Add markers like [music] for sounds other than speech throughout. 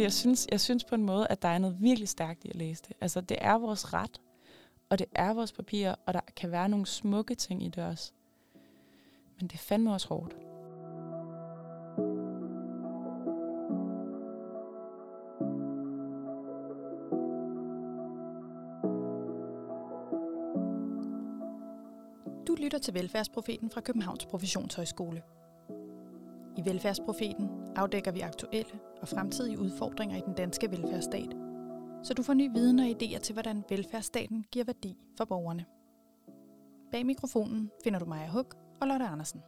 fordi jeg synes, jeg synes på en måde, at der er noget virkelig stærkt i at læse det. Altså, det er vores ret, og det er vores papir, og der kan være nogle smukke ting i det også. Men det er fandme også hårdt. Du lytter til Velfærdsprofeten fra Københavns Professionshøjskole. I Velfærdsprofeten afdækker vi aktuelle og fremtidige udfordringer i den danske velfærdsstat, så du får ny viden og idéer til, hvordan velfærdsstaten giver værdi for borgerne. Bag mikrofonen finder du Maja Hug og Lotte Andersen.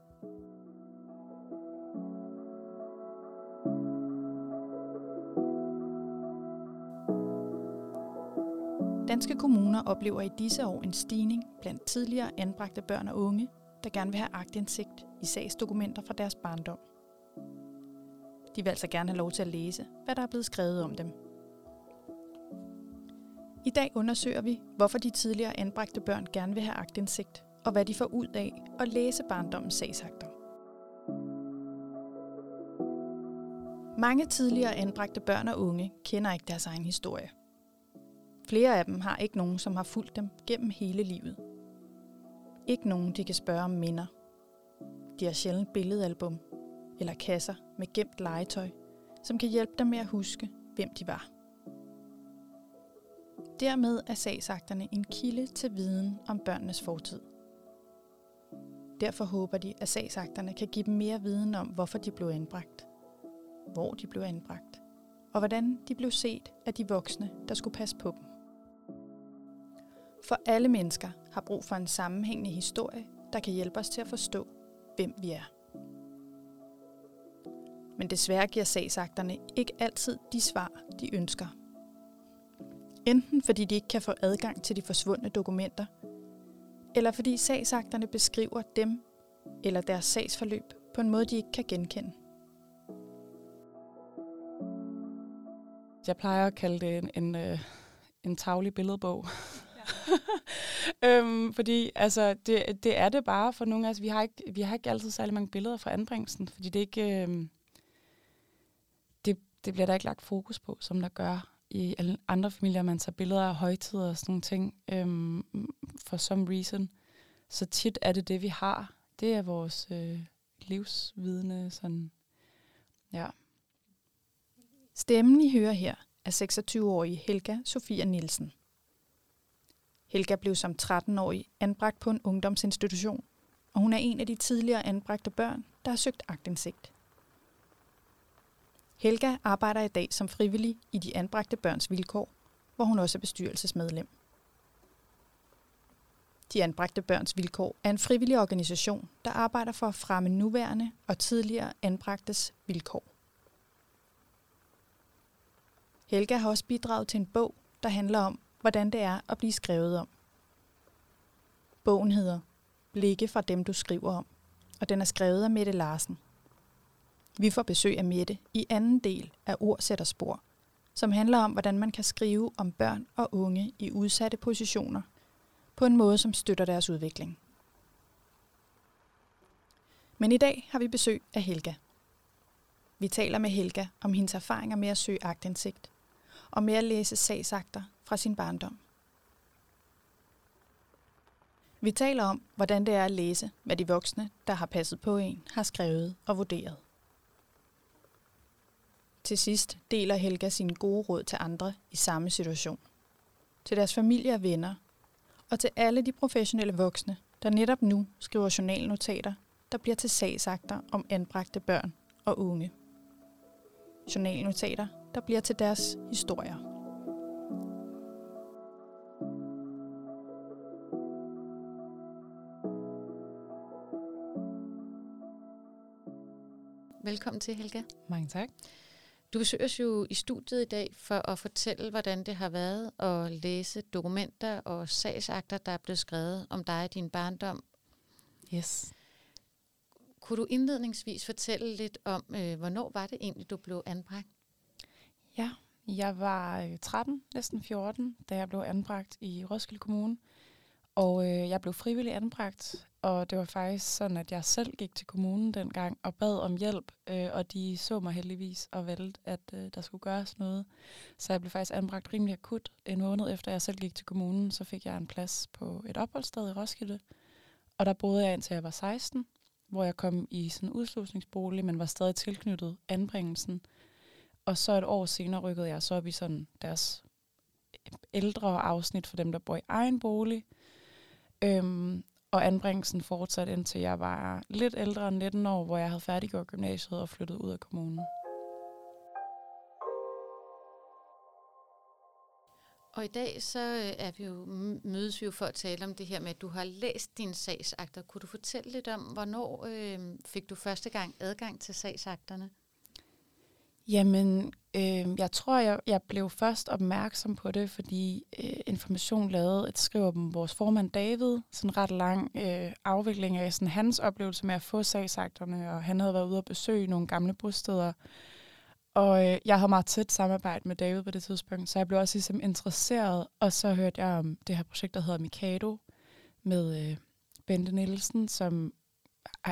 Danske kommuner oplever i disse år en stigning blandt tidligere anbragte børn og unge, der gerne vil have agtindsigt i sagsdokumenter fra deres barndom. De vil altså gerne have lov til at læse, hvad der er blevet skrevet om dem. I dag undersøger vi, hvorfor de tidligere anbragte børn gerne vil have agtindsigt, og hvad de får ud af at læse barndommens sagsakter. Mange tidligere anbragte børn og unge kender ikke deres egen historie. Flere af dem har ikke nogen, som har fulgt dem gennem hele livet. Ikke nogen, de kan spørge om minder. De har sjældent billedalbum eller kasser med gemt legetøj, som kan hjælpe dem med at huske, hvem de var. Dermed er sagsakterne en kilde til viden om børnenes fortid. Derfor håber de, at sagsakterne kan give dem mere viden om, hvorfor de blev anbragt, hvor de blev anbragt, og hvordan de blev set af de voksne, der skulle passe på dem. For alle mennesker har brug for en sammenhængende historie, der kan hjælpe os til at forstå, hvem vi er. Men desværre giver sagsakterne ikke altid de svar, de ønsker. Enten fordi de ikke kan få adgang til de forsvundne dokumenter, eller fordi sagsakterne beskriver dem eller deres sagsforløb på en måde, de ikke kan genkende. Jeg plejer at kalde det en, en, øh, en tavlig billedbog. Ja. [laughs] øhm, fordi altså, det, det er det bare for nogle af os. Vi har ikke, vi har ikke altid særlig mange billeder fra anbringelsen, fordi det ikke... Øh, det, bliver der ikke lagt fokus på, som der gør i alle andre familier. Man tager billeder af højtider og sådan nogle ting øhm, for some reason. Så tit er det det, vi har. Det er vores øh, livsvidende sådan, ja. Stemmen, I hører her, er 26-årige Helga Sofia Nielsen. Helga blev som 13-årig anbragt på en ungdomsinstitution, og hun er en af de tidligere anbragte børn, der har søgt agtindsigt. Helga arbejder i dag som frivillig i de anbragte børns vilkår, hvor hun også er bestyrelsesmedlem. De anbragte børns vilkår er en frivillig organisation, der arbejder for at fremme nuværende og tidligere anbragtes vilkår. Helga har også bidraget til en bog, der handler om, hvordan det er at blive skrevet om. Bogen hedder Blikke fra dem, du skriver om, og den er skrevet af Mette Larsen. Vi får besøg af Mette i anden del af Ord sætter spor, som handler om, hvordan man kan skrive om børn og unge i udsatte positioner på en måde, som støtter deres udvikling. Men i dag har vi besøg af Helga. Vi taler med Helga om hendes erfaringer med at søge agtindsigt og med at læse sagsakter fra sin barndom. Vi taler om, hvordan det er at læse, hvad de voksne, der har passet på en, har skrevet og vurderet. Til sidst deler Helga sine gode råd til andre i samme situation. Til deres familie og venner, og til alle de professionelle voksne, der netop nu skriver journalnotater, der bliver til sagsakter om anbragte børn og unge. Journalnotater, der bliver til deres historier. Velkommen til, Helga. Mange tak. Du besøger os jo i studiet i dag for at fortælle, hvordan det har været at læse dokumenter og sagsakter, der er blevet skrevet om dig og din barndom. Yes. Kunne du indledningsvis fortælle lidt om, øh, hvornår var det egentlig, du blev anbragt? Ja, jeg var 13, øh, næsten 14, da jeg blev anbragt i Roskilde Kommune. Og øh, jeg blev frivillig anbragt og det var faktisk sådan, at jeg selv gik til kommunen dengang og bad om hjælp, øh, og de så mig heldigvis og valgte, at øh, der skulle gøres noget. Så jeg blev faktisk anbragt rimelig akut. En måned efter jeg selv gik til kommunen, så fik jeg en plads på et opholdssted i Roskilde, og der boede jeg indtil jeg var 16, hvor jeg kom i sådan en udslusningsbolig, men var stadig tilknyttet anbringelsen. Og så et år senere rykkede jeg så op i sådan deres ældre afsnit for dem, der bor i egen bolig. Øhm, og anbringelsen fortsatte indtil jeg var lidt ældre end 19 år, hvor jeg havde færdiggjort gymnasiet og flyttet ud af kommunen. Og i dag så øh, er vi jo, mødes vi jo for at tale om det her med, at du har læst dine sagsakter. Kunne du fortælle lidt om, hvornår øh, fik du første gang adgang til sagsakterne? Jamen, øh, jeg tror, jeg, jeg blev først opmærksom på det, fordi øh, Information lavede et skriv om vores formand David, sådan en ret lang øh, afvikling af sådan hans oplevelse med at få sagsakterne, og han havde været ude og besøge nogle gamle bosteder. Og øh, jeg havde meget tæt samarbejde med David på det tidspunkt, så jeg blev også ligesom interesseret, og så hørte jeg om det her projekt, der hedder Mikado, med øh, Bente Nielsen, som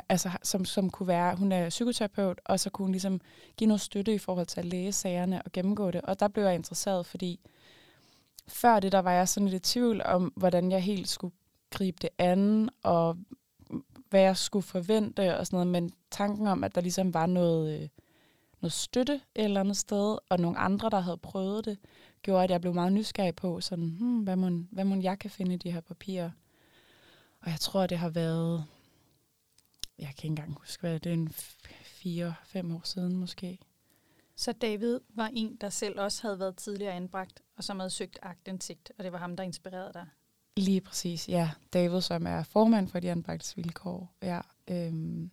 altså, som, som kunne være, hun er psykoterapeut, og så kunne hun ligesom give noget støtte i forhold til at læse sagerne og gennemgå det. Og der blev jeg interesseret, fordi før det, der var jeg sådan lidt i tvivl om, hvordan jeg helt skulle gribe det an, og hvad jeg skulle forvente og sådan noget. Men tanken om, at der ligesom var noget, øh, noget støtte et eller andet sted, og nogle andre, der havde prøvet det, gjorde, at jeg blev meget nysgerrig på, sådan, hmm, hvad, må, hvad må jeg kan finde i de her papirer. Og jeg tror, det har været jeg kan ikke engang huske, hvad det er, en fire-fem år siden måske. Så David var en, der selv også havde været tidligere anbragt, og som havde søgt agtindsigt, og det var ham, der inspirerede dig? Lige præcis, ja. David, som er formand for de anbragtes vilkår. Ja, øhm,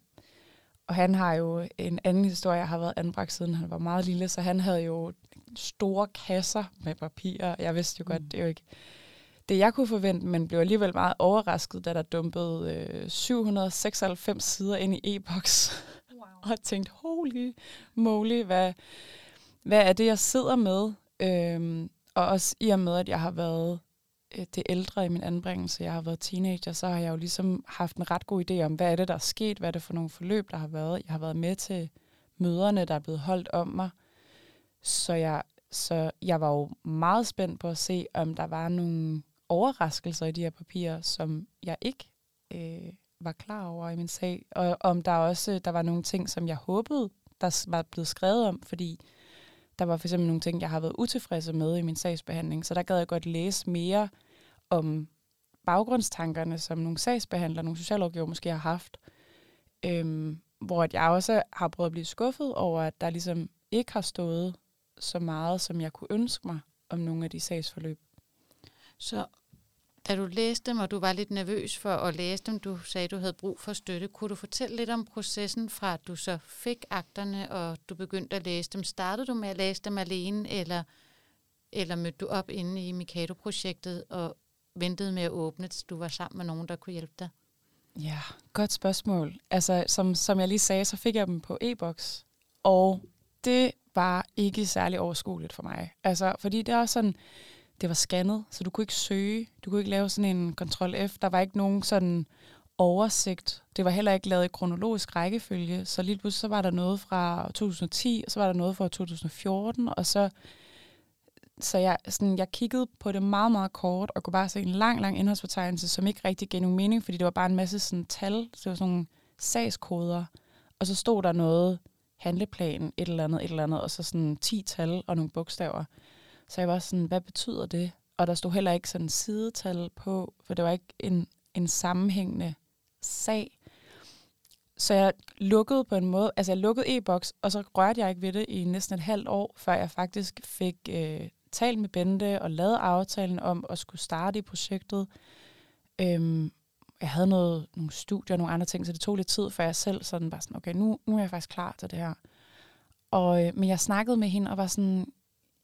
og han har jo en anden historie, jeg har været anbragt siden han var meget lille, så han havde jo store kasser med papirer. Jeg vidste jo godt, mm. det er jo ikke det, jeg kunne forvente, men blev alligevel meget overrasket, da der dumpede øh, 796 sider ind i e-boks. Wow. og tænkte, holy moly, hvad, hvad er det, jeg sidder med? Øhm, og også i og med, at jeg har været øh, det ældre i min anbringelse, jeg har været teenager, så har jeg jo ligesom haft en ret god idé om, hvad er det, der er sket, hvad er det for nogle forløb, der har været. Jeg har været med til møderne, der er blevet holdt om mig. Så jeg, så jeg var jo meget spændt på at se, om der var nogle overraskelser i de her papirer, som jeg ikke øh, var klar over i min sag. Og om der også der var nogle ting, som jeg håbede, der var blevet skrevet om, fordi der var for eksempel nogle ting, jeg har været utilfredse med i min sagsbehandling. Så der gad jeg godt læse mere om baggrundstankerne, som nogle sagsbehandlere, nogle socialrådgiver måske har haft. Øhm, hvor at jeg også har prøvet at blive skuffet over, at der ligesom ikke har stået så meget, som jeg kunne ønske mig om nogle af de sagsforløb. Så da du læste dem, og du var lidt nervøs for at læse dem, du sagde, du havde brug for støtte, kunne du fortælle lidt om processen fra, at du så fik akterne, og du begyndte at læse dem? Startede du med at læse dem alene, eller, eller mødte du op inde i Mikado-projektet og ventede med at åbne, til du var sammen med nogen, der kunne hjælpe dig? Ja, godt spørgsmål. Altså, som, som jeg lige sagde, så fik jeg dem på e-boks, og det var ikke særlig overskueligt for mig. Altså, fordi det er også sådan, det var scannet, så du kunne ikke søge. Du kunne ikke lave sådan en kontrol F. Der var ikke nogen sådan oversigt. Det var heller ikke lavet i kronologisk rækkefølge, så lige pludselig så var der noget fra 2010, og så var der noget fra 2014, og så så jeg, sådan, jeg kiggede på det meget, meget kort, og kunne bare se en lang, lang indholdsfortegnelse, som ikke rigtig gav nogen mening, fordi det var bare en masse sådan, tal, så det var sådan nogle sagskoder, og så stod der noget, handleplan, et eller andet, et eller andet, og så sådan 10 tal og nogle bogstaver. Så jeg var sådan, hvad betyder det? Og der stod heller ikke sådan sidetal på, for det var ikke en, en sammenhængende sag. Så jeg lukkede på en måde, altså jeg lukkede e-boks, og så rørte jeg ikke ved det i næsten et halvt år, før jeg faktisk fik øh, talt med Bente og lavet aftalen om at skulle starte i projektet. Øhm, jeg havde noget, nogle studier og nogle andre ting, så det tog lidt tid, før jeg selv sådan var sådan, okay, nu, nu er jeg faktisk klar til det her. Og, øh, men jeg snakkede med hende og var sådan,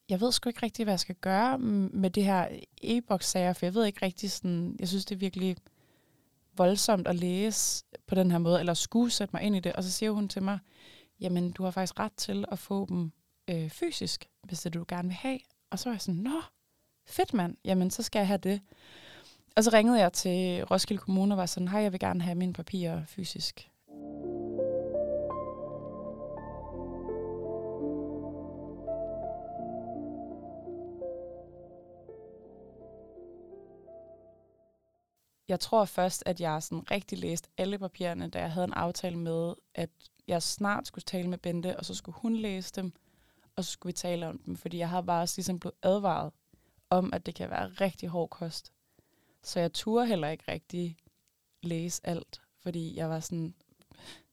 jeg ved sgu ikke rigtig, hvad jeg skal gøre med det her e-boks-sager, for jeg ved ikke rigtig sådan, jeg synes, det er virkelig voldsomt at læse på den her måde, eller skulle sætte mig ind i det. Og så siger hun til mig, jamen, du har faktisk ret til at få dem øh, fysisk, hvis det du gerne vil have. Og så var jeg sådan, nå, fedt mand, jamen, så skal jeg have det. Og så ringede jeg til Roskilde Kommune og var sådan, hej, jeg vil gerne have mine papirer fysisk. Jeg tror først, at jeg sådan rigtig læste alle papirerne, da jeg havde en aftale med, at jeg snart skulle tale med Bente, og så skulle hun læse dem, og så skulle vi tale om dem, fordi jeg har bare også ligesom blevet advaret om, at det kan være rigtig hård kost. Så jeg turde heller ikke rigtig læse alt, fordi jeg var sådan,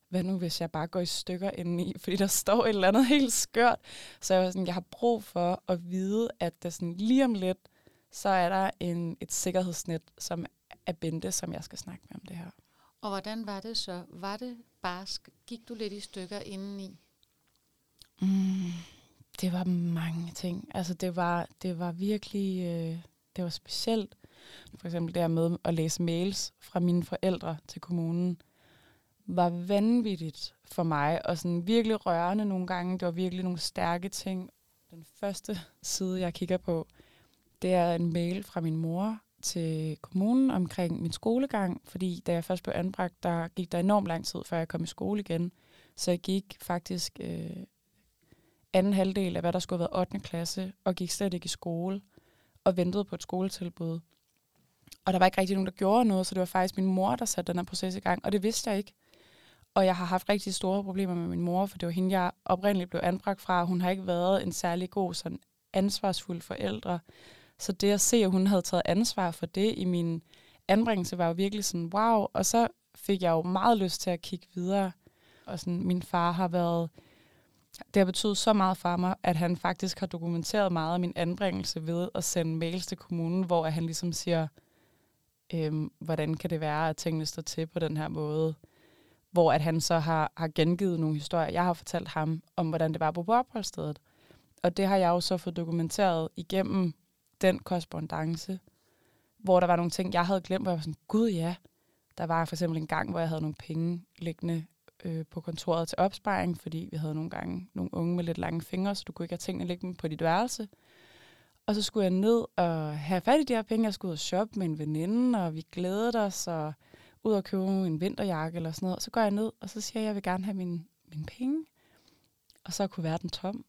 hvad nu hvis jeg bare går i stykker indeni, [laughs] fordi der står et eller andet helt skørt. Så jeg var sådan, jeg har brug for at vide, at der sådan lige om lidt, så er der en, et sikkerhedsnet, som er Bente, som jeg skal snakke med om det her. Og hvordan var det så? Var det barsk? Gik du lidt i stykker indeni? Mm, det var mange ting. Altså det var, det var virkelig, øh, det var specielt. For eksempel det med at læse mails fra mine forældre til kommunen, var vanvittigt for mig, og sådan virkelig rørende nogle gange. Det var virkelig nogle stærke ting. Den første side, jeg kigger på, det er en mail fra min mor til kommunen omkring min skolegang, fordi da jeg først blev anbragt, der gik der enormt lang tid, før jeg kom i skole igen. Så jeg gik faktisk øh, anden halvdel af, hvad der skulle have været 8. klasse, og gik slet ikke i skole, og ventede på et skoletilbud. Og der var ikke rigtig nogen, der gjorde noget, så det var faktisk min mor, der satte den her proces i gang, og det vidste jeg ikke. Og jeg har haft rigtig store problemer med min mor, for det var hende, jeg oprindeligt blev anbragt fra. Hun har ikke været en særlig god, sådan ansvarsfuld forældre. Så det at se, at hun havde taget ansvar for det i min anbringelse, var jo virkelig sådan, wow. Og så fik jeg jo meget lyst til at kigge videre. Og sådan, min far har været, det har betydet så meget for mig, at han faktisk har dokumenteret meget af min anbringelse ved at sende mails til kommunen, hvor han ligesom siger, øhm, hvordan kan det være, at tingene står til på den her måde. Hvor at han så har, har gengivet nogle historier, jeg har fortalt ham, om hvordan det var på opholdsstedet. Og det har jeg jo så fået dokumenteret igennem den korrespondence, hvor der var nogle ting, jeg havde glemt, hvor jeg var sådan, gud ja. Der var for eksempel en gang, hvor jeg havde nogle penge liggende øh, på kontoret til opsparing, fordi vi havde nogle gange nogle unge med lidt lange fingre, så du kunne ikke have tingene liggende på dit værelse. Og så skulle jeg ned og have fat i de her penge. Jeg skulle ud og shoppe med en veninde, og vi glædede os, og ud og købe en vinterjakke eller sådan noget. Og så går jeg ned, og så siger jeg, at jeg vil gerne have mine, mine penge. Og så kunne verden tom.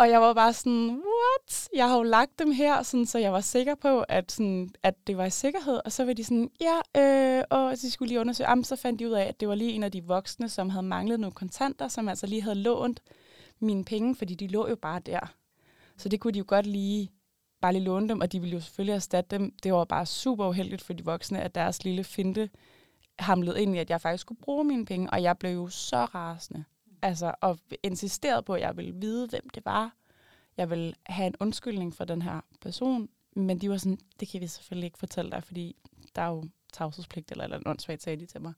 Og jeg var bare sådan, what? Jeg har jo lagt dem her, sådan, så jeg var sikker på, at, sådan, at det var i sikkerhed. Og så var de sådan, ja, øh, og de skulle lige undersøge. Jamen, så fandt de ud af, at det var lige en af de voksne, som havde manglet nogle kontanter, som altså lige havde lånt mine penge, fordi de lå jo bare der. Så det kunne de jo godt lige bare lige låne dem, og de ville jo selvfølgelig erstatte dem. Det var bare super uheldigt for de voksne, at deres lille finte hamlede ind i, at jeg faktisk skulle bruge mine penge, og jeg blev jo så rasende. Altså, og insisterede på, at jeg ville vide, hvem det var. Jeg ville have en undskyldning for den her person, men de var sådan, det kan vi selvfølgelig ikke fortælle dig, fordi der er jo tavshedspligt eller, eller en åndssvagt, sagde de til mig.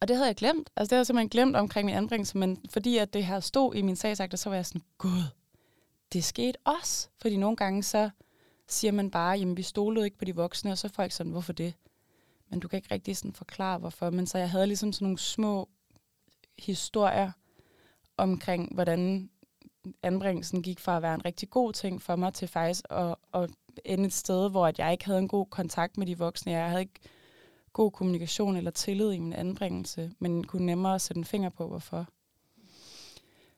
Og det havde jeg glemt. Altså det havde jeg simpelthen glemt omkring min anbringelse, men fordi at det her stod i min sagsakter, så var jeg sådan, gud, det skete også. Fordi nogle gange så siger man bare, jamen vi stolede ikke på de voksne, og så er folk sådan, hvorfor det? Men du kan ikke rigtig sådan forklare, hvorfor. Men så jeg havde ligesom sådan nogle små historier omkring, hvordan anbringelsen gik fra at være en rigtig god ting for mig til faktisk at, at ende et sted, hvor at jeg ikke havde en god kontakt med de voksne. Jeg havde ikke god kommunikation eller tillid i min anbringelse, men kunne nemmere sætte en finger på, hvorfor.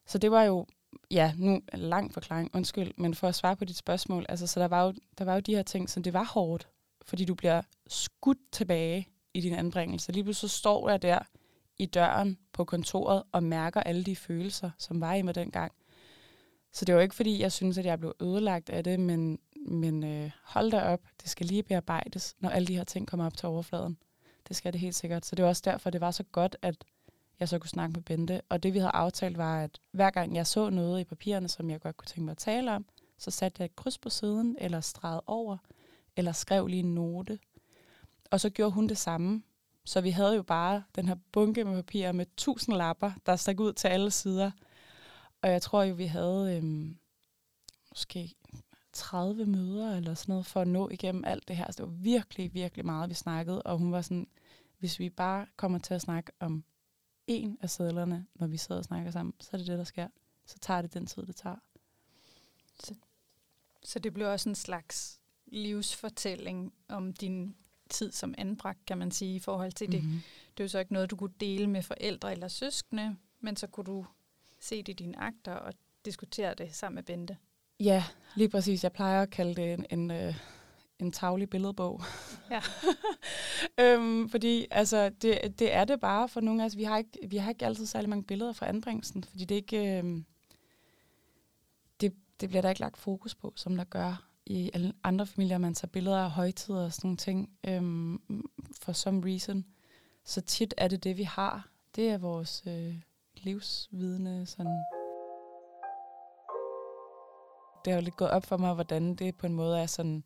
Så det var jo, ja, nu lang forklaring, undskyld, men for at svare på dit spørgsmål, altså, så der var, jo, der var jo de her ting, så det var hårdt, fordi du bliver skudt tilbage i din anbringelse. Lige pludselig så står jeg der i døren på kontoret og mærker alle de følelser, som var i mig dengang. Så det var ikke, fordi jeg synes, at jeg blev ødelagt af det, men, men øh, hold da op, det skal lige bearbejdes, når alle de her ting kommer op til overfladen. Det skal det helt sikkert. Så det var også derfor, det var så godt, at jeg så kunne snakke med Bente. Og det, vi havde aftalt, var, at hver gang jeg så noget i papirerne, som jeg godt kunne tænke mig at tale om, så satte jeg et kryds på siden, eller stregede over, eller skrev lige en note. Og så gjorde hun det samme. Så vi havde jo bare den her bunke med papirer med tusind lapper, der stak ud til alle sider. Og jeg tror jo, vi havde øhm, måske 30 møder eller sådan noget for at nå igennem alt det her. Så det var virkelig, virkelig meget, vi snakkede. Og hun var sådan, hvis vi bare kommer til at snakke om en af sædlerne, når vi sidder og snakker sammen, så er det det, der sker. Så tager det den tid, det tager. Så, så det blev også en slags livsfortælling om din tid som anbragt, kan man sige, i forhold til det. Mm-hmm. Det er jo så ikke noget, du kunne dele med forældre eller søskende, men så kunne du se det i dine akter og diskutere det sammen med Bente. Ja, lige præcis. Jeg plejer at kalde det en, en, øh, en taglig billedbog. Ja. [laughs] øhm, fordi altså, det, det er det bare for nogle af os. Vi har, ikke, vi har ikke altid særlig mange billeder fra anbringelsen, fordi det ikke... Øh, det, det bliver der ikke lagt fokus på, som der gør i alle andre familier. Man tager billeder af højtider og sådan nogle ting øhm, for some reason. Så tit er det det, vi har. Det er vores øh, livsvidende sådan det har jo lidt gået op for mig, hvordan det på en måde er sådan,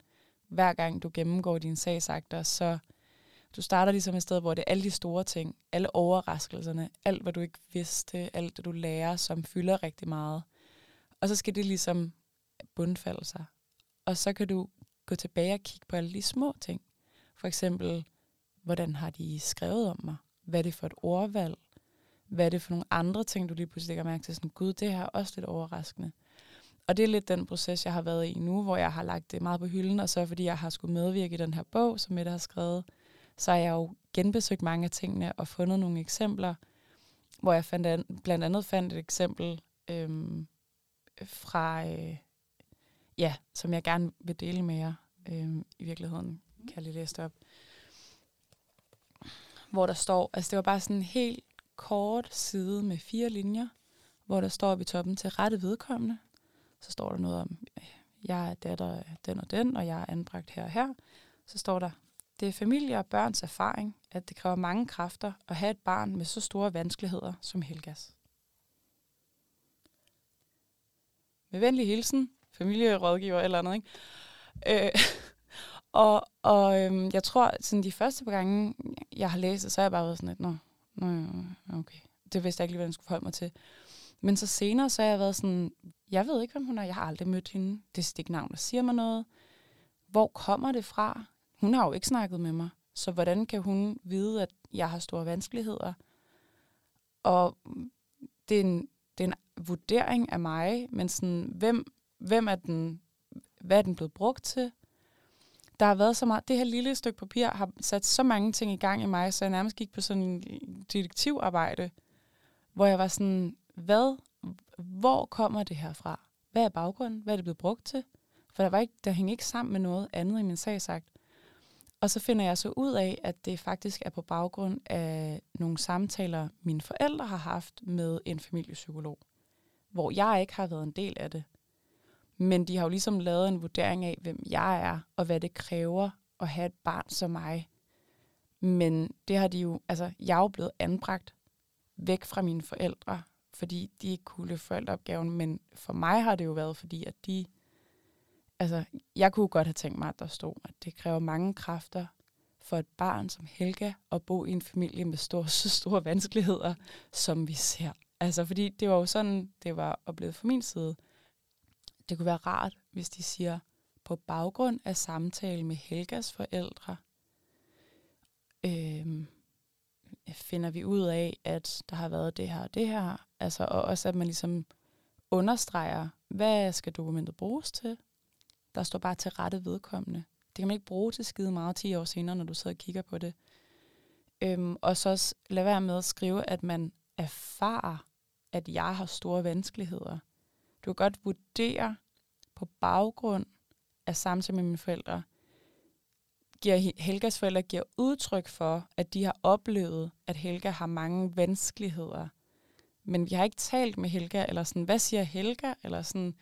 hver gang du gennemgår dine sagsakter, så du starter ligesom et sted, hvor det er alle de store ting, alle overraskelserne, alt hvad du ikke vidste, alt det du lærer, som fylder rigtig meget. Og så skal det ligesom bundfalde sig. Og så kan du gå tilbage og kigge på alle de små ting. For eksempel, hvordan har de skrevet om mig? Hvad er det for et ordvalg? Hvad er det for nogle andre ting, du lige pludselig lægger mærke til? Sådan, gud, det her er også lidt overraskende. Og det er lidt den proces, jeg har været i nu, hvor jeg har lagt det meget på hylden, og så fordi jeg har skulle medvirke i den her bog, som Mette har skrevet, så har jeg jo genbesøgt mange af tingene og fundet nogle eksempler, hvor jeg fandt an, blandt andet fandt et eksempel øhm, fra, øh, ja, som jeg gerne vil dele med jer øh, i virkeligheden. Kan jeg lige læse det op. Hvor der står, altså det var bare sådan en helt kort side med fire linjer, hvor der står oppe i toppen til rette vedkommende, så står der noget om, øh, jeg er datter af den og den, og jeg er anbragt her og her. Så står der, det er familie og børns erfaring, at det kræver mange kræfter at have et barn med så store vanskeligheder som Helgas. Med venlig hilsen, familierådgiver eller andet, ikke? Øh, [laughs] og og øhm, jeg tror, sådan de første par gange, jeg har læst det, så har jeg bare været sådan lidt, nå, nå okay. Det vidste jeg ikke lige, hvad jeg skulle forholde mig til. Men så senere, så har jeg været sådan, jeg ved ikke, hvem hun er. Jeg har aldrig mødt hende. Det er stiknavn, der siger mig noget. Hvor kommer det fra? Hun har jo ikke snakket med mig. Så hvordan kan hun vide, at jeg har store vanskeligheder? Og mm, det er en, det er en vurdering af mig, men sådan, hvem, hvem er den, hvad er den blevet brugt til? Der har været så meget, det her lille stykke papir har sat så mange ting i gang i mig, så jeg nærmest gik på sådan en detektivarbejde, hvor jeg var sådan, hvad, hvor kommer det her fra? Hvad er baggrunden? Hvad er det blevet brugt til? For der, var ikke, der hænger ikke sammen med noget andet i min sag sagt. Og så finder jeg så ud af, at det faktisk er på baggrund af nogle samtaler, mine forældre har haft med en familiepsykolog, hvor jeg ikke har været en del af det. Men de har jo ligesom lavet en vurdering af, hvem jeg er, og hvad det kræver at have et barn som mig. Men det har de jo, altså jeg er jo blevet anbragt væk fra mine forældre, fordi de ikke kunne løfte forældreopgaven, men for mig har det jo været, fordi at de, altså jeg kunne godt have tænkt mig, at der stod, at det kræver mange kræfter for et barn som Helga at bo i en familie med store, [laughs] så store vanskeligheder, som vi ser. Altså fordi det var jo sådan, det var oplevet fra min side. Det kunne være rart, hvis de siger, på baggrund af samtale med Helgas forældre, øh, finder vi ud af, at der har været det her og det her. Altså, og også at man ligesom understreger, hvad skal dokumentet bruges til? Der står bare til rette vedkommende. Det kan man ikke bruge til skide meget 10 år senere, når du sidder og kigger på det. Øhm, og så også lade være med at skrive, at man erfarer, at jeg har store vanskeligheder. Du kan godt vurdere på baggrund af samtale med mine forældre, giver Helgas forældre giver udtryk for, at de har oplevet, at Helga har mange vanskeligheder. Men vi har ikke talt med Helga, eller sådan, hvad siger Helga? Eller sådan,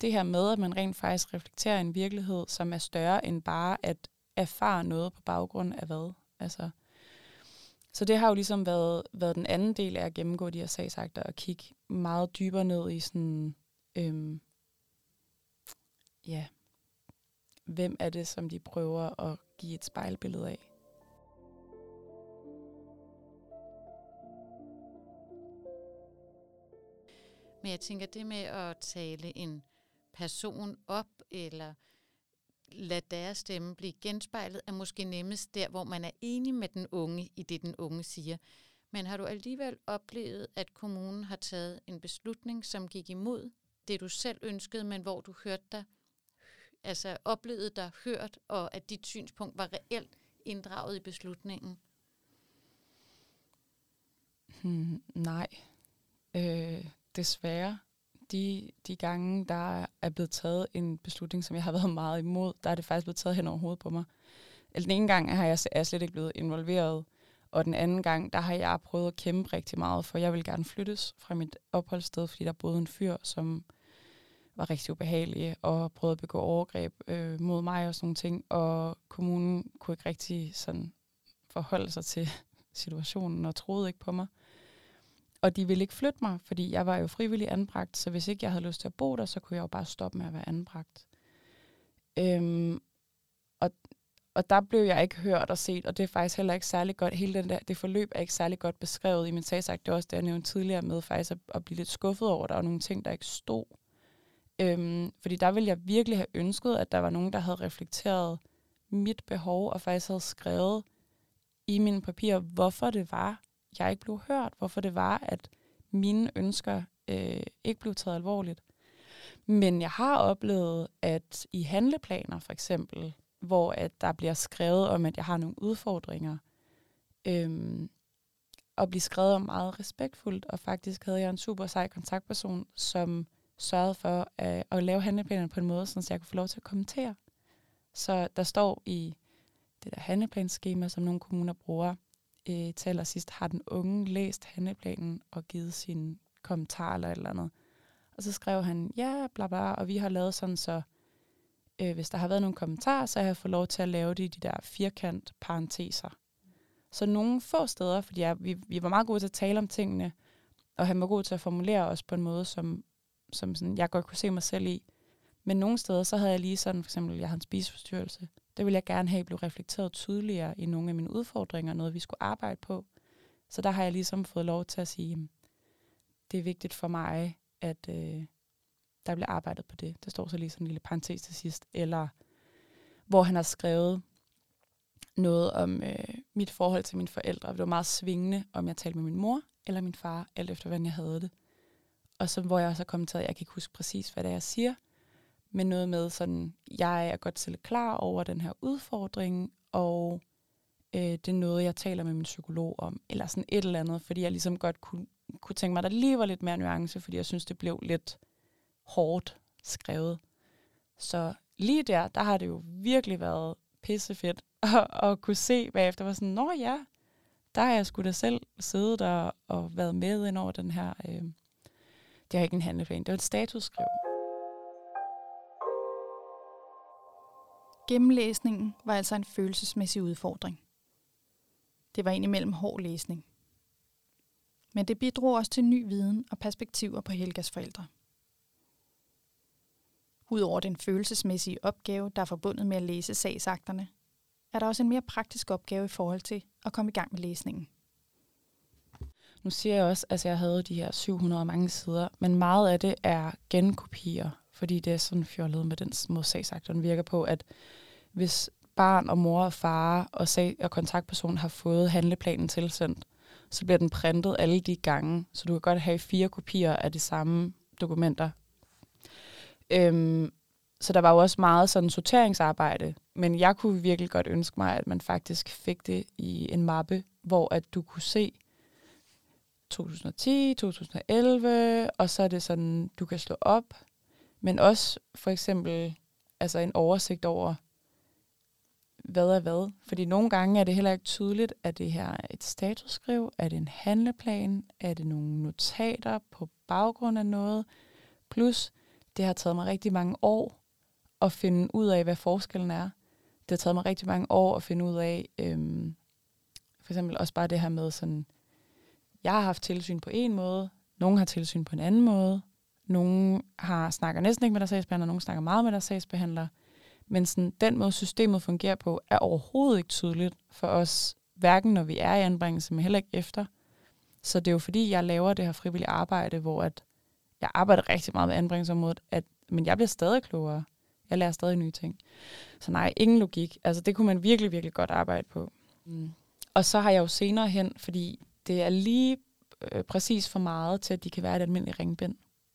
det her med, at man rent faktisk reflekterer en virkelighed, som er større end bare at erfare noget på baggrund af hvad. Altså, så det har jo ligesom været, været den anden del af at gennemgå de her sagsakter og kigge meget dybere ned i sådan, øhm, ja, hvem er det, som de prøver at give et spejlbillede af. Men jeg tænker, det med at tale en person op, eller lade deres stemme blive genspejlet, er måske nemmest der, hvor man er enig med den unge i det, den unge siger. Men har du alligevel oplevet, at kommunen har taget en beslutning, som gik imod det, du selv ønskede, men hvor du hørte dig altså oplevede dig hørt, og at dit synspunkt var reelt inddraget i beslutningen? Hmm, nej, øh, desværre. De, de gange, der er blevet taget en beslutning, som jeg har [laughs] været meget imod, der er det faktisk blevet taget hen over hovedet på mig. Eller den ene gang har jeg, er slet ikke blevet involveret, og den anden gang, der har jeg prøvet at kæmpe rigtig meget, for jeg vil gerne flyttes fra mit opholdssted, fordi der boede en fyr, som var rigtig ubehagelig og prøvede at begå overgreb øh, mod mig og sådan nogle ting. Og kommunen kunne ikke rigtig sådan forholde sig til [laughs] situationen og troede ikke på mig. Og de ville ikke flytte mig, fordi jeg var jo frivillig anbragt, så hvis ikke jeg havde lyst til at bo der, så kunne jeg jo bare stoppe med at være anbragt. Øhm, og, og der blev jeg ikke hørt og set, og det er faktisk heller ikke særlig godt. Hele den der, det forløb er ikke særlig godt beskrevet i min sagsagt. Det er også det, jeg nævnte tidligere med faktisk at, at blive lidt skuffet over, at der var nogle ting, der ikke stod. Øhm, fordi der ville jeg virkelig have ønsket, at der var nogen, der havde reflekteret mit behov, og faktisk havde skrevet i mine papirer, hvorfor det var, jeg ikke blev hørt, hvorfor det var, at mine ønsker øh, ikke blev taget alvorligt. Men jeg har oplevet, at i handleplaner for eksempel, hvor at der bliver skrevet om, at jeg har nogle udfordringer, øhm, og blive skrevet om meget respektfuldt, og faktisk havde jeg en super sej kontaktperson, som sørgede for at, at lave handleplanerne på en måde, så jeg kunne få lov til at kommentere. Så der står i det der handleplanskema, som nogle kommuner bruger, øh, til allersidst, har den unge læst handleplanen og givet sin kommentar eller et eller andet. Og så skrev han, ja, bla bla, og vi har lavet sådan, så øh, hvis der har været nogle kommentarer, så har jeg fået lov til at lave det i de der firkant parenteser. Så nogle få steder, fordi jeg, vi, vi var meget gode til at tale om tingene, og han var god til at formulere os på en måde, som som sådan, jeg godt kunne se mig selv i. Men nogle steder, så havde jeg lige sådan, for eksempel, jeg havde en spiseforstyrrelse. Det ville jeg gerne have blev reflekteret tydeligere i nogle af mine udfordringer, noget vi skulle arbejde på. Så der har jeg ligesom fået lov til at sige, det er vigtigt for mig, at øh, der bliver arbejdet på det. Der står så lige sådan en lille parentes til sidst. Eller hvor han har skrevet noget om øh, mit forhold til mine forældre. Det var meget svingende, om jeg talte med min mor eller min far, alt efter hvordan jeg havde det. Og så hvor jeg også har kommenteret, jeg kan ikke huske præcis, hvad det er, jeg siger, men noget med sådan, jeg er godt selv klar over den her udfordring, og øh, det er noget, jeg taler med min psykolog om, eller sådan et eller andet, fordi jeg ligesom godt kunne, kunne tænke mig, at der lige var lidt mere nuance, fordi jeg synes, det blev lidt hårdt skrevet. Så lige der, der har det jo virkelig været pissefedt [laughs] at, at kunne se bagefter, var sådan, nå ja, der har jeg sgu da selv siddet der og været med ind over den her øh, det var ikke en handleplan, det var et statusskriv. Gennemlæsningen var altså en følelsesmæssig udfordring. Det var indimellem hård læsning. Men det bidrog også til ny viden og perspektiver på Helgas forældre. Udover den følelsesmæssige opgave, der er forbundet med at læse sagsakterne, er der også en mere praktisk opgave i forhold til at komme i gang med læsningen. Nu siger jeg også, at altså, jeg havde de her 700 mange sider, men meget af det er genkopier, fordi det er sådan fjollet med den måde sagsaktoren virker på, at hvis barn og mor og far og, sag- og kontaktperson har fået handleplanen tilsendt, så bliver den printet alle de gange, så du kan godt have fire kopier af de samme dokumenter. Øhm, så der var jo også meget sådan sorteringsarbejde, men jeg kunne virkelig godt ønske mig, at man faktisk fik det i en mappe, hvor at du kunne se, 2010, 2011, og så er det sådan, du kan slå op, men også for eksempel altså en oversigt over, hvad er hvad. Fordi nogle gange er det heller ikke tydeligt, at det her er et statusskriv, er det en handleplan, er det nogle notater på baggrund af noget. Plus, det har taget mig rigtig mange år at finde ud af, hvad forskellen er. Det har taget mig rigtig mange år at finde ud af, øhm, for eksempel også bare det her med sådan, jeg har haft tilsyn på en måde, nogen har tilsyn på en anden måde, nogen har snakker næsten ikke med deres sagsbehandler, nogen snakker meget med deres sagsbehandler. Men sådan, den måde, systemet fungerer på, er overhovedet ikke tydeligt for os, hverken når vi er i anbringelse, men heller ikke efter. Så det er jo fordi, jeg laver det her frivillige arbejde, hvor at jeg arbejder rigtig meget med anbringelsesområdet, at, men jeg bliver stadig klogere. Jeg lærer stadig nye ting. Så nej, ingen logik. Altså det kunne man virkelig, virkelig godt arbejde på. Mm. Og så har jeg jo senere hen, fordi det er lige øh, præcis for meget til, at de kan være et almindeligt ringbind.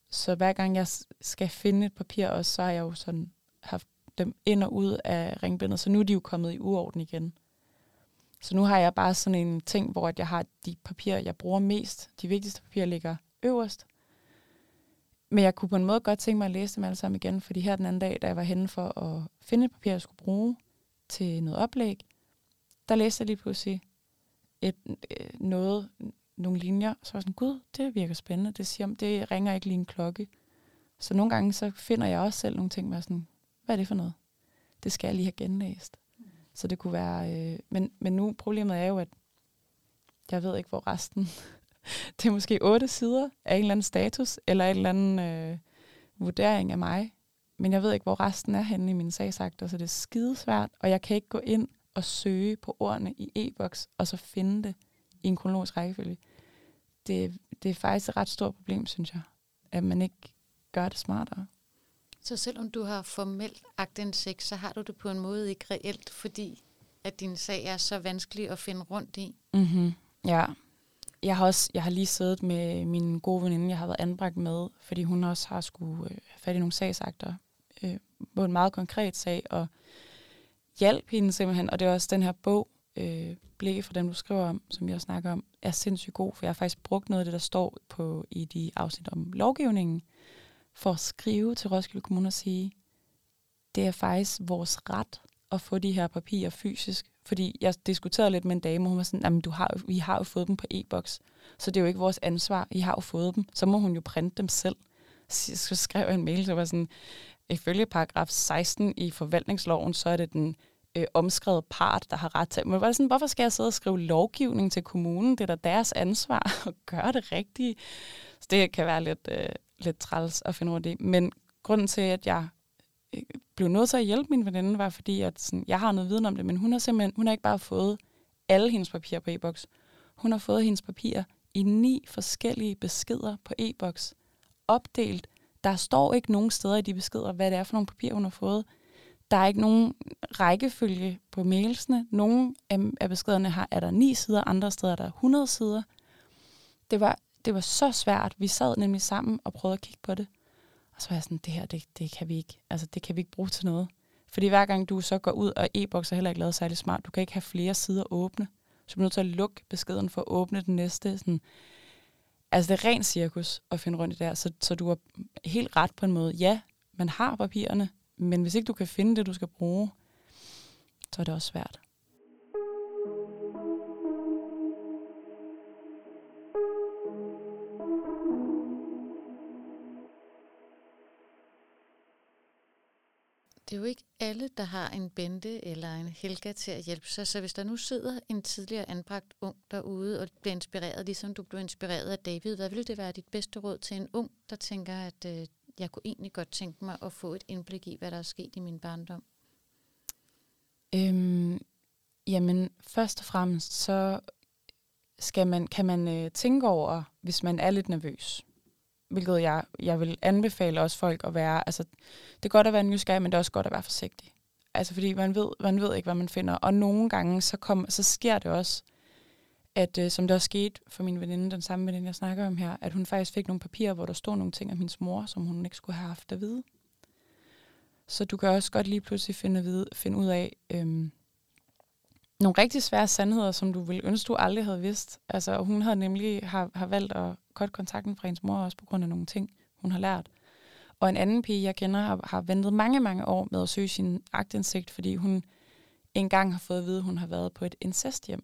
Så hver gang jeg skal finde et papir også, så har jeg jo sådan haft dem ind og ud af ringbindet, så nu er de jo kommet i uorden igen. Så nu har jeg bare sådan en ting, hvor jeg har de papirer, jeg bruger mest. De vigtigste papirer ligger øverst. Men jeg kunne på en måde godt tænke mig at læse dem alle sammen igen, fordi her den anden dag, da jeg var henne for at finde et papir, jeg skulle bruge til noget oplæg, der læste jeg lige pludselig et, øh, noget, nogle linjer, så var jeg sådan, gud, det virker spændende. Det, siger, det ringer ikke lige en klokke. Så nogle gange så finder jeg også selv nogle ting, hvor sådan, hvad er det for noget? Det skal jeg lige have genlæst. Så det kunne være... Øh, men, men nu problemet er jo, at jeg ved ikke, hvor resten det er måske otte sider af en eller anden status, eller en eller anden øh, vurdering af mig. Men jeg ved ikke, hvor resten er henne i mine sagsakter, så det er skidesvært, og jeg kan ikke gå ind og søge på ordene i e-boks, og så finde det i en kronologisk rækkefølge. Det, det er faktisk et ret stort problem, synes jeg, at man ikke gør det smartere. Så selvom du har formelt agtindsigt, så har du det på en måde ikke reelt, fordi at din sag er så vanskelig at finde rundt i? Mm-hmm. Ja. Jeg har, også, jeg har lige siddet med min gode veninde, jeg har været anbragt med, fordi hun også har skulle øh, fat i nogle sagsakter øh, på en meget konkret sag, og hjælp hende simpelthen. Og det er også den her bog, øh, Blæ fra dem, du skriver om, som jeg snakker om, er sindssygt god, for jeg har faktisk brugt noget af det, der står på i de afsnit om lovgivningen, for at skrive til Roskilde Kommune og sige, det er faktisk vores ret at få de her papirer fysisk. Fordi jeg diskuterede lidt med en dame, og hun var sådan, jamen du har, vi har jo fået dem på e-boks, så det er jo ikke vores ansvar, I har jo fået dem. Så må hun jo printe dem selv. Så skrev jeg en mail, så var sådan, ifølge paragraf 16 i forvaltningsloven, så er det den øh, omskrevet part, der har ret til. Men var sådan, hvorfor skal jeg sidde og skrive lovgivning til kommunen? Det er da deres ansvar [laughs] at gøre det rigtige. Så det kan være lidt, øh, lidt træls at finde ud af det. Men grunden til, at jeg blev nødt til at hjælpe min veninde, var fordi, at sådan, jeg har noget viden om det, men hun har simpelthen hun har ikke bare fået alle hendes papirer på e-boks. Hun har fået hendes papirer i ni forskellige beskeder på e-boks, opdelt. Der står ikke nogen steder i de beskeder, hvad det er for nogle papirer, hun har fået. Der er ikke nogen rækkefølge på mailsene. Nogle af beskederne har, er der ni sider, andre steder er der 100 sider. Det var det var så svært. Vi sad nemlig sammen og prøvede at kigge på det. Og så var jeg sådan, det her, det, det kan vi ikke. Altså, det kan vi ikke bruge til noget. Fordi hver gang du så går ud, og e-boks er heller ikke lavet særlig smart, du kan ikke have flere sider åbne. Så du er nødt til at lukke beskeden for at åbne den næste. Sådan. Altså, det er rent cirkus at finde rundt i der. Så, så du har helt ret på en måde. Ja, man har papirerne, men hvis ikke du kan finde det, du skal bruge, så er det også svært. Det er jo ikke alle, der har en Bente eller en Helga til at hjælpe sig. Så hvis der nu sidder en tidligere anbragt ung derude og bliver inspireret, ligesom du blev inspireret af David, hvad ville det være dit bedste råd til en ung, der tænker, at øh, jeg kunne egentlig godt tænke mig at få et indblik i, hvad der er sket i min barndom? Øhm, jamen, først og fremmest, så skal man, kan man øh, tænke over, hvis man er lidt nervøs hvilket jeg, jeg vil anbefale også folk at være, altså det er godt at være nysgerrig, men det er også godt at være forsigtig. Altså fordi man ved, man ved ikke, hvad man finder. Og nogle gange, så, kom, så sker det også, at øh, som det også skete for min veninde, den samme veninde, jeg snakker om her, at hun faktisk fik nogle papirer, hvor der stod nogle ting om hendes mor, som hun ikke skulle have haft at vide. Så du kan også godt lige pludselig finde, vide, finde ud af øhm, nogle rigtig svære sandheder, som du ville ønske, du aldrig havde vidst. Altså, hun havde nemlig har, har valgt at godt kontakten fra hendes mor, også på grund af nogle ting, hun har lært. Og en anden pige, jeg kender, har, har ventet mange, mange år med at søge sin agtindsigt, fordi hun engang har fået at vide, at hun har været på et incesthjem.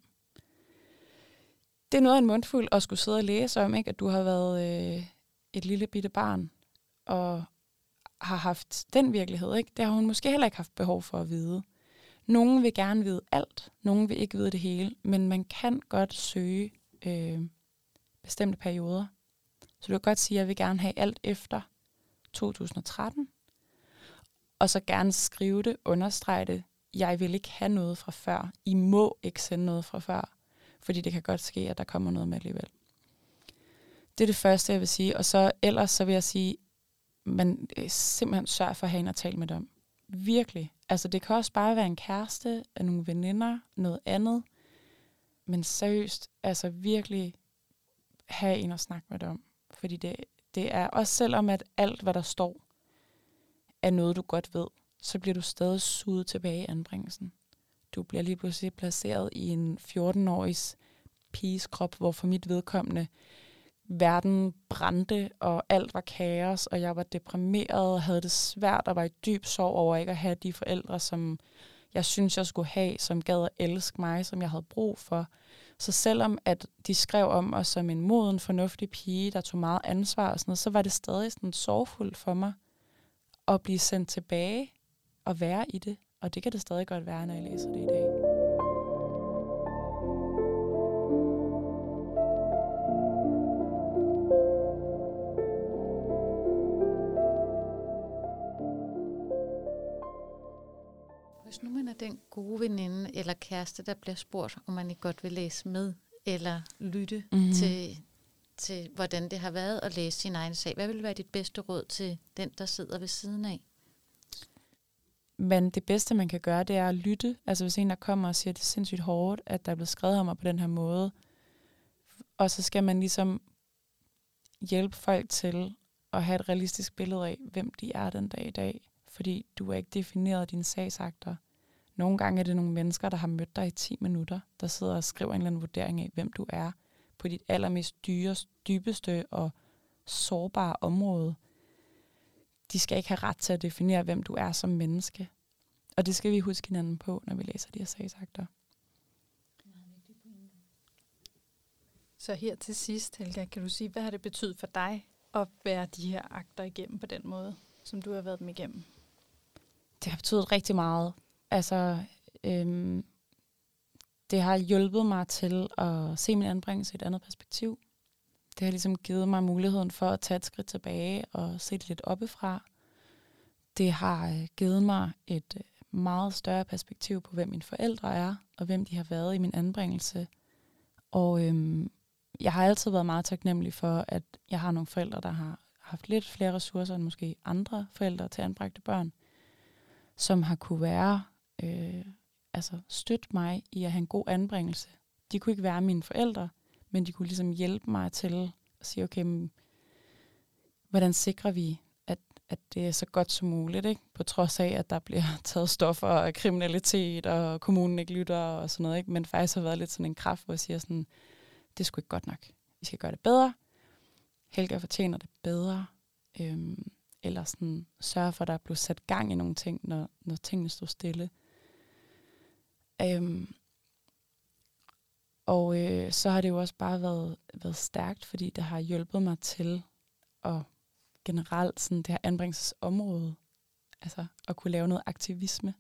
Det er noget af en mundfuld at skulle sidde og læse om, ikke? at du har været øh, et lille bitte barn, og har haft den virkelighed. Ikke? Det har hun måske heller ikke haft behov for at vide. Nogen vil gerne vide alt, nogen vil ikke vide det hele, men man kan godt søge øh, bestemte perioder. Så du kan godt sige, at jeg vil gerne have alt efter 2013, og så gerne skrive det, understrege det. Jeg vil ikke have noget fra før. I må ikke sende noget fra før, fordi det kan godt ske, at der kommer noget med alligevel. Det er det første, jeg vil sige. Og så ellers så vil jeg sige, man øh, simpelthen sørg for at have en at tale med dem. Virkelig. Altså det kan også bare være en kæreste, af nogle veninder, noget andet. Men seriøst, altså virkelig have en at snakke med dig om. Fordi det, det er også selvom, at alt, hvad der står, er noget, du godt ved, så bliver du stadig suget tilbage i anbringelsen. Du bliver lige pludselig placeret i en 14-årigs piges krop, hvor for mit vedkommende verden brændte, og alt var kaos, og jeg var deprimeret og havde det svært og var i dyb sorg over ikke at have de forældre, som jeg synes, jeg skulle have, som gad at elske mig, som jeg havde brug for. Så selvom at de skrev om mig som en moden, fornuftig pige, der tog meget ansvar og sådan noget, så var det stadig sådan sorgfuldt for mig at blive sendt tilbage og være i det. Og det kan det stadig godt være, når jeg læser det i dag. Veninde eller kæreste, der bliver spurgt, om man ikke godt vil læse med eller lytte Mhm. mm-hmm. til, til, hvordan det har været at læse sin egen sag, hvad vil være dit bedste råd til den, der sidder ved siden af? Men det bedste, man kan gøre, det er at lytte. Altså hvis en, der kommer og siger, at det er sindssygt hårdt, at der er blevet skrevet om mig på den her måde. Og så skal man ligesom hjælpe folk til at have et realistisk billede af, hvem de er den dag i dag. Fordi du er ikke defineret af dine sagsakter. Nogle gange er det nogle mennesker, der har mødt dig i 10 minutter, der sidder og skriver en eller anden vurdering af, hvem du er på dit allermest dyre, dybeste og sårbare område. De skal ikke have ret til at definere, hvem du er som menneske. Og det skal vi huske hinanden på, når vi læser de her sagsakter. Så her til sidst, Helga, kan du sige, hvad har det betydet for dig at være de her akter igennem på den måde, som du har været dem igennem? Det har betydet rigtig meget. Altså, øhm, det har hjulpet mig til at se min anbringelse i et andet perspektiv. Det har ligesom givet mig muligheden for at tage et skridt tilbage og se det lidt oppefra. Det har øh, givet mig et øh, meget større perspektiv på, hvem mine forældre er, og hvem de har været i min anbringelse. Og øhm, jeg har altid været meget taknemmelig for, at jeg har nogle forældre, der har haft lidt flere ressourcer end måske andre forældre til anbragte børn, som har kunne være, øh, altså støtte mig i at have en god anbringelse. De kunne ikke være mine forældre, men de kunne ligesom hjælpe mig til at sige, okay, men, hvordan sikrer vi, at, at det er så godt som muligt, ikke? på trods af, at der bliver [laughs] taget stoffer og kriminalitet, og kommunen ikke lytter og sådan noget, ikke? men faktisk har været lidt sådan en kraft, hvor jeg siger sådan, det skulle ikke godt nok. Vi skal gøre det bedre. Helga fortjener det bedre. Øhm, eller sådan sørge for, at der blev sat gang i nogle ting, når, når tingene stod stille. Øhm, og øh, så har det jo også bare været, været stærkt, fordi det har hjulpet mig til at generelt sådan det her anbringelsesområde, altså at kunne lave noget aktivisme.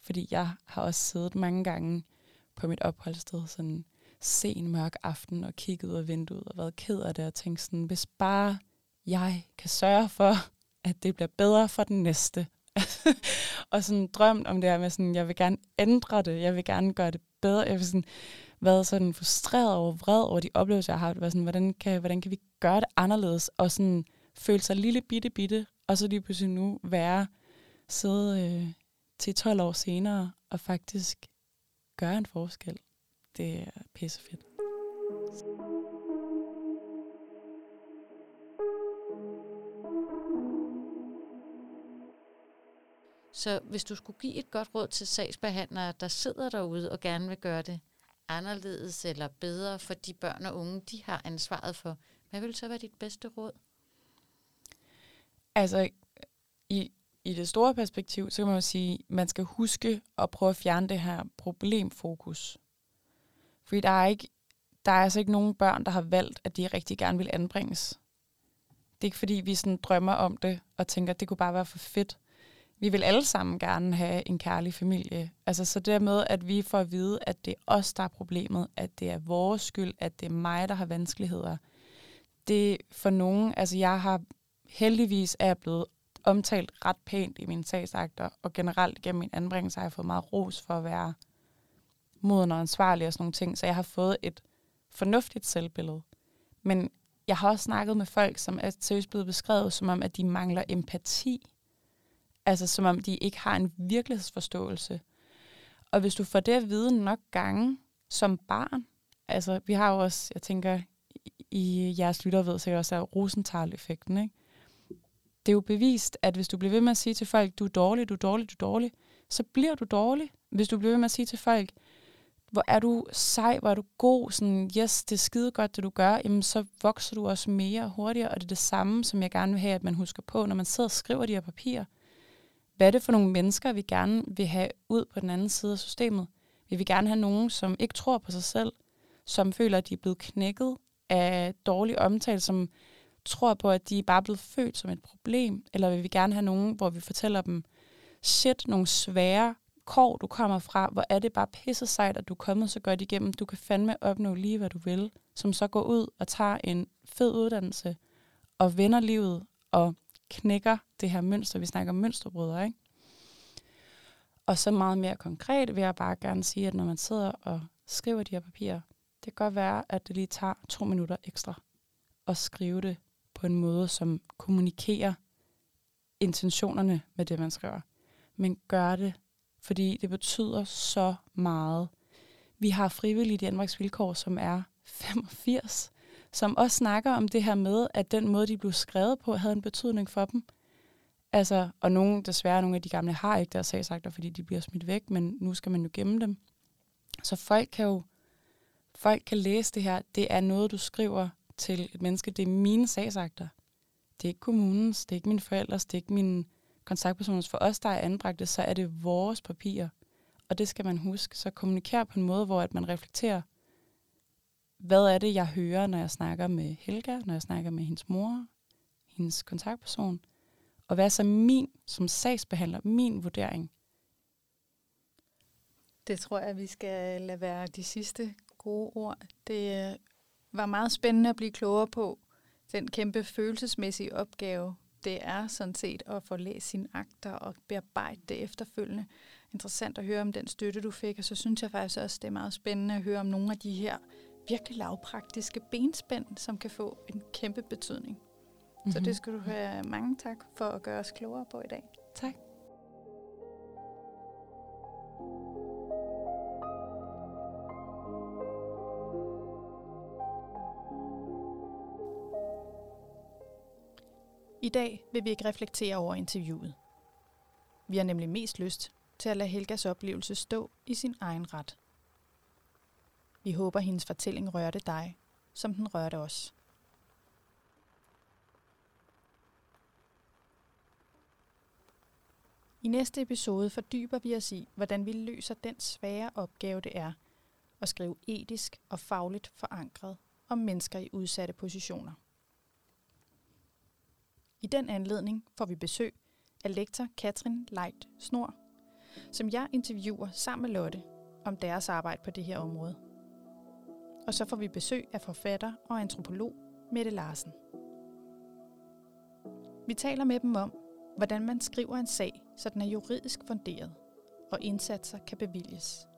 Fordi jeg har også siddet mange gange på mit opholdssted sådan sen mørk aften og kigget ud af vinduet og været ked af det og tænkt sådan, hvis bare jeg kan sørge for, at det bliver bedre for den næste. [laughs] og sådan drømt om det her med sådan, jeg vil gerne ændre det, jeg vil gerne gøre det bedre. Jeg vil sådan, været sådan frustreret over, vred over de oplevelser, jeg har haft. Sådan, hvordan, kan, hvordan kan vi gøre det anderledes? Og sådan føle sig lille bitte bitte, og så lige pludselig nu være sidde øh, til 12 år senere og faktisk gøre en forskel. Det er pissefedt. Så hvis du skulle give et godt råd til sagsbehandlere, der sidder derude og gerne vil gøre det anderledes eller bedre for de børn og unge, de har ansvaret for, hvad vil så være dit bedste råd? Altså, i, i det store perspektiv, så kan man jo sige, at man skal huske at prøve at fjerne det her problemfokus. Fordi der er, ikke, der er altså ikke nogen børn, der har valgt, at de rigtig gerne vil anbringes. Det er ikke fordi, vi sådan drømmer om det og tænker, at det kunne bare være for fedt. Vi vil alle sammen gerne have en kærlig familie. Altså så det med, at vi får at vide, at det er os, der er problemet, at det er vores skyld, at det er mig, der har vanskeligheder. Det for nogen, altså jeg har heldigvis er jeg blevet omtalt ret pænt i mine sagsakter, og generelt gennem min anbringelse har jeg fået meget ros for at være moden og ansvarlig og sådan nogle ting, så jeg har fået et fornuftigt selvbillede. Men jeg har også snakket med folk, som er seriøst blevet beskrevet, som om, at de mangler empati. Altså som om, de ikke har en virkelighedsforståelse. Og hvis du får det at vide nok gange som barn, altså vi har jo også, jeg tænker, i jeres lytter ved sikkert også, er Rosenthal-effekten, ikke? det er jo bevist, at hvis du bliver ved med at sige til folk, du er dårlig, du er dårlig, du er dårlig, så bliver du dårlig. Hvis du bliver ved med at sige til folk, hvor er du sej, hvor er du god, sådan, yes, det er skide godt, det du gør, jamen så vokser du også mere hurtigere, og det er det samme, som jeg gerne vil have, at man husker på, når man sidder og skriver de her papirer. Hvad er det for nogle mennesker, vi gerne vil have ud på den anden side af systemet? Vi vil gerne have nogen, som ikke tror på sig selv, som føler, at de er blevet knækket af dårlig omtale, som tror på, at de er bare blevet født som et problem, eller vil vi gerne have nogen, hvor vi fortæller dem, shit, nogle svære kår, du kommer fra, hvor er det bare pisse sejt, at du er kommet så godt igennem. Du kan fandme opnå lige, hvad du vil, som så går ud og tager en fed uddannelse og vender livet og knækker det her mønster. Vi snakker om mønsterbrydere, ikke? Og så meget mere konkret vil jeg bare gerne sige, at når man sidder og skriver de her papirer, det kan godt være, at det lige tager to minutter ekstra at skrive det på en måde, som kommunikerer intentionerne med det, man skriver. Men gør det, fordi det betyder så meget. Vi har frivillige i Danmarks Vilkår, som er 85, som også snakker om det her med, at den måde, de blev skrevet på, havde en betydning for dem. Altså, og nogle, desværre nogle af de gamle har ikke deres sagsakter, fordi de bliver smidt væk, men nu skal man jo gemme dem. Så folk kan jo folk kan læse det her. Det er noget, du skriver til et menneske. Det er mine sagsakter. Det er ikke kommunens, det er ikke mine forældres, det er ikke mine kontaktpersoners. For os, der er anbragte, så er det vores papirer. Og det skal man huske. Så kommunikere på en måde, hvor at man reflekterer, hvad er det, jeg hører, når jeg snakker med Helga, når jeg snakker med hendes mor, hendes kontaktperson, og hvad er så min, som sagsbehandler, min vurdering? Det tror jeg, vi skal lade være de sidste gode ord. Det øh, var meget spændende at blive klogere på den kæmpe følelsesmæssige opgave, det er sådan set at få læst sine akter og bearbejde det efterfølgende. Interessant at høre om den støtte, du fik, og så synes jeg faktisk også, det er meget spændende at høre om nogle af de her virkelig lavpraktiske benspænd, som kan få en kæmpe betydning. Mm-hmm. Så mhm. det skal du have mange tak for at gøre os klogere på i dag. Tak. I dag vil vi ikke reflektere over interviewet. Vi har nemlig mest lyst til at lade Helgas oplevelse stå i sin egen ret. Vi håber, hendes fortælling rørte dig, som den rørte os. I næste episode fordyber vi os i, hvordan vi løser den svære opgave, det er at skrive etisk og fagligt forankret om mennesker i udsatte positioner. I den anledning får vi besøg af lektor Katrin Leit Snor, som jeg interviewer sammen med Lotte om deres arbejde på det her område. Og så får vi besøg af forfatter og antropolog Mette Larsen. Vi taler med dem om, hvordan man skriver en sag, så den er juridisk funderet, og indsatser kan bevilges.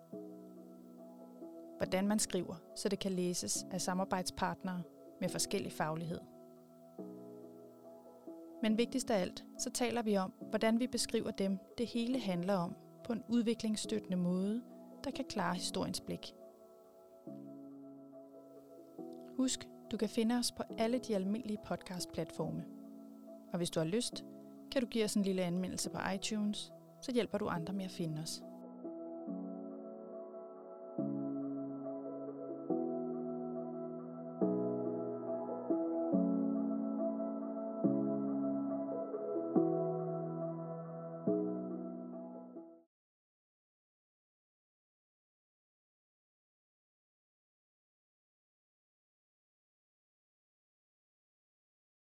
Hvordan man skriver, så det kan læses af samarbejdspartnere med forskellig faglighed. Men vigtigst af alt, så taler vi om, hvordan vi beskriver dem, det hele handler om, på en udviklingsstøttende måde, der kan klare historiens blik. Husk, du kan finde os på alle de almindelige podcast-platforme. Og hvis du har lyst, kan du give os en lille anmeldelse på iTunes, så hjælper du andre med at finde os.